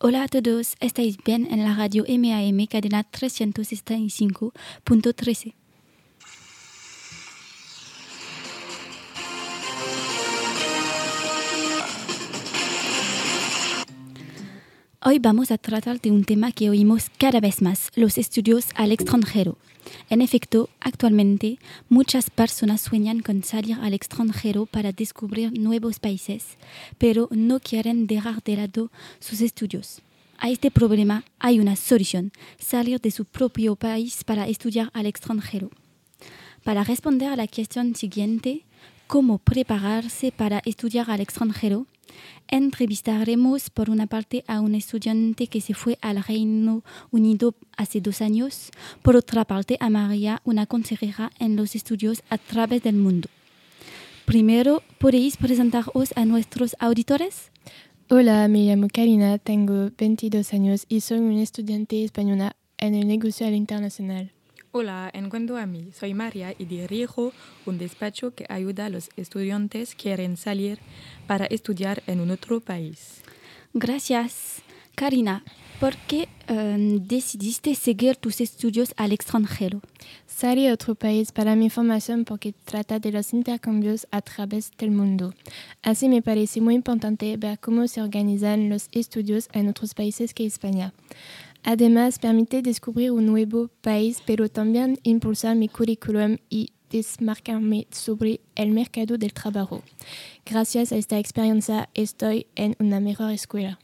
Hola a todos, estáis bien en la radio MAM cadena 365.13. Hoy vamos a tratar de un tema que oímos cada vez más, los estudios al extranjero. En efecto, actualmente muchas personas sueñan con salir al extranjero para descubrir nuevos países, pero no quieren dejar de lado sus estudios. A este problema hay una solución, salir de su propio país para estudiar al extranjero. Para responder a la cuestión siguiente, ¿cómo prepararse para estudiar al extranjero? Entrevistaremos por una parte a un estudiante que se fue al Reino Unido hace dos años, por otra parte a María, una consejera en los estudios a través del mundo. Primero, ¿podéis presentaros a nuestros auditores? Hola, me llamo Karina, tengo 22 años y soy una estudiante española en el negocio internacional. Hola, en cuanto a mí, soy María y dirijo un despacho que ayuda a los estudiantes que quieren salir para estudiar en un otro país. Gracias. Karina, ¿por qué em, decidiste seguir tus estudios al extranjero? Salí a otro país para mi formación porque trata de los intercambios a través del mundo. Así me parece muy importante ver cómo se organizan los estudios en otros países que España. Además, permite descubrir un nuevo país, pero también impulsar mi currículum y desmarcarme sobre el mercado del trabajo. Gracias a esta experiencia estoy en una mejor escuela.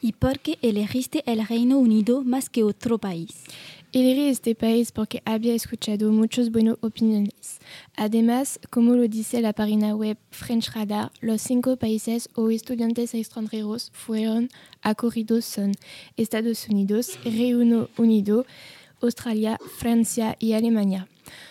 ¿Y por qué elegiste el Reino Unido más que otro país? Elegí este país porque había escuchado muchas buenas opiniones. Además, como lo dice la página web French Radar, los cinco países o estudiantes extranjeros fueron acogidos son Estados Unidos, Reino Unido, Australia, Francia y Alemania.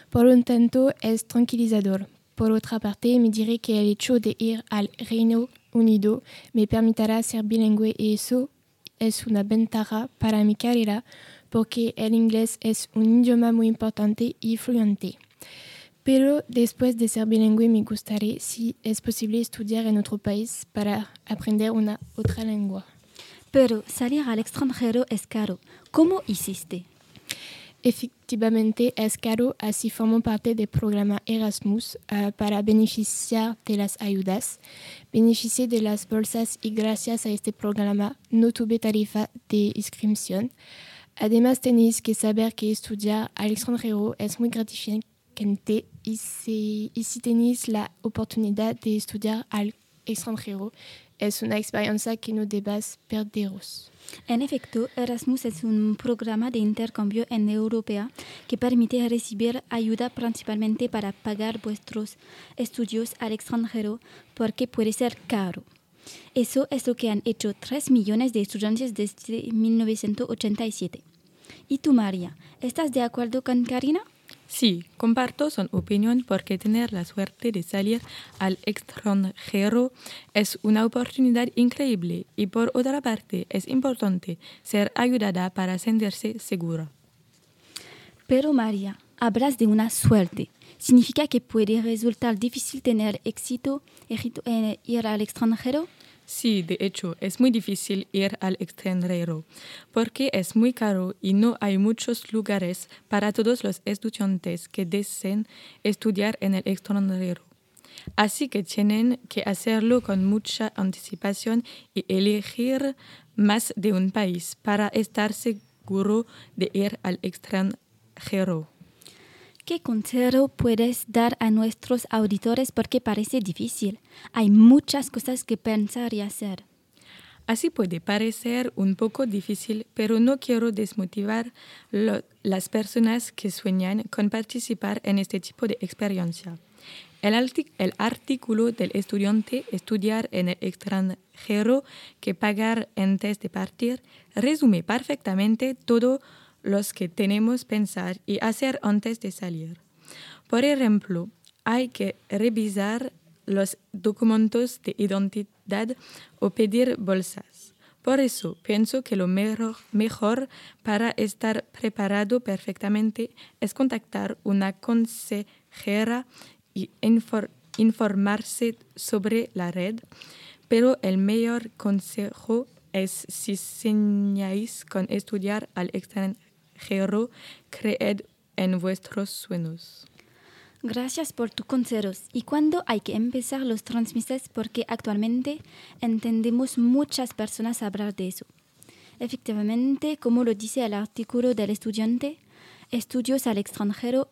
Por lo tanto, es tranquilizador. Por otra parte, me diré que el hecho de ir al Reino Unido me permitirá ser bilingüe y eso es una ventaja para mi carrera porque el inglés es un idioma muy importante y fluente. Pero después de ser bilingüe me gustaría, si es posible, estudiar en otro país para aprender una otra lengua. Pero salir al extranjero es caro. ¿Cómo hiciste? Efectivamente es caro, así formo parte del programa Erasmus uh, para beneficiar de las ayudas. Beneficié de las bolsas y gracias a este programa no tuve tarifa de inscripción. Además, tenéis que saber que estudiar al extranjero es muy gratificante y si, y tenéis la oportunidad de estudiar al extranjero, es una experiencia que no debas perderos. En efecto, Erasmus es un programa de intercambio en Europa que permite recibir ayuda principalmente para pagar vuestros estudios al extranjero porque puede ser caro. Eso es lo que han hecho 3 millones de estudiantes desde 1987. ¿Y tú, María? ¿Estás de acuerdo con Karina? Sí, comparto su opinión porque tener la suerte de salir al extranjero es una oportunidad increíble y por otra parte es importante ser ayudada para sentirse segura. Pero María, hablas de una suerte. ¿Significa que puede resultar difícil tener éxito en ir al extranjero? Sí, de hecho, es muy difícil ir al extranjero porque es muy caro y no hay muchos lugares para todos los estudiantes que deseen estudiar en el extranjero. Así que tienen que hacerlo con mucha anticipación y elegir más de un país para estar seguro de ir al extranjero. ¿Qué consejo puedes dar a nuestros auditores porque parece difícil? Hay muchas cosas que pensar y hacer. Así puede parecer un poco difícil, pero no quiero desmotivar las personas que sueñan con participar en este tipo de experiencia. El, el, artículo del estudiante Estudiar en el extranjero que pagar antes de partir resume perfectamente todo los que tenemos pensar y hacer antes de salir. Por ejemplo, hay que revisar los documentos de identidad o pedir bolsas. Por eso pienso que lo mejor, mejor para estar preparado perfectamente es contactar una consejera y informarse sobre la red, pero el mayor consejo es si soñáis con estudiar al extranjero, creed en vuestros sueños. Gracias por tus consejos. ¿Y cuándo hay que empezar los transmises? Porque actualmente entendemos muchas personas hablar de eso. Efectivamente, como lo dice el artículo del estudiante, estudios al extranjero,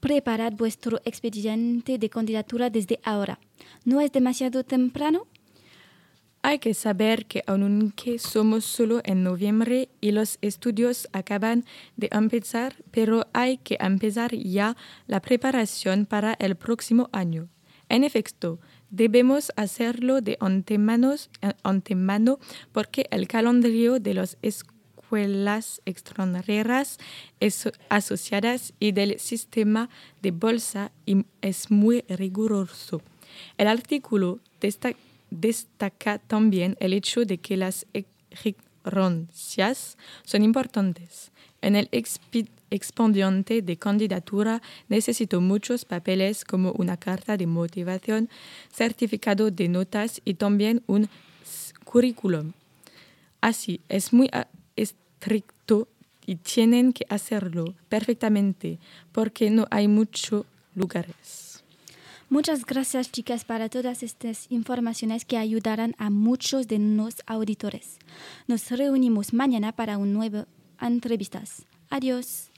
preparad vuestro expediente de candidatura desde ahora. ¿No es demasiado temprano? Hay que saber que aunque somos solo en noviembre y los estudios acaban de empezar, pero hay que empezar ya la preparación para el próximo año. En efecto, debemos hacerlo de antemano, antemano porque el calendario de las escuelas extranjeras asociadas y del sistema de bolsa es muy riguroso. El artículo destaca destaca también el hecho de que las exigencias son importantes. En el expediente de candidatura necesito muchos papeles como una carta de motivación, certificado de notas y también un currículum. Así, es muy estricto y tienen que hacerlo perfectamente porque no hay muchos lugares. Muchas gracias chicas para todas estas informaciones que ayudarán a muchos de los auditores. Nos reunimos mañana para un nuevo entrevistas. Adiós.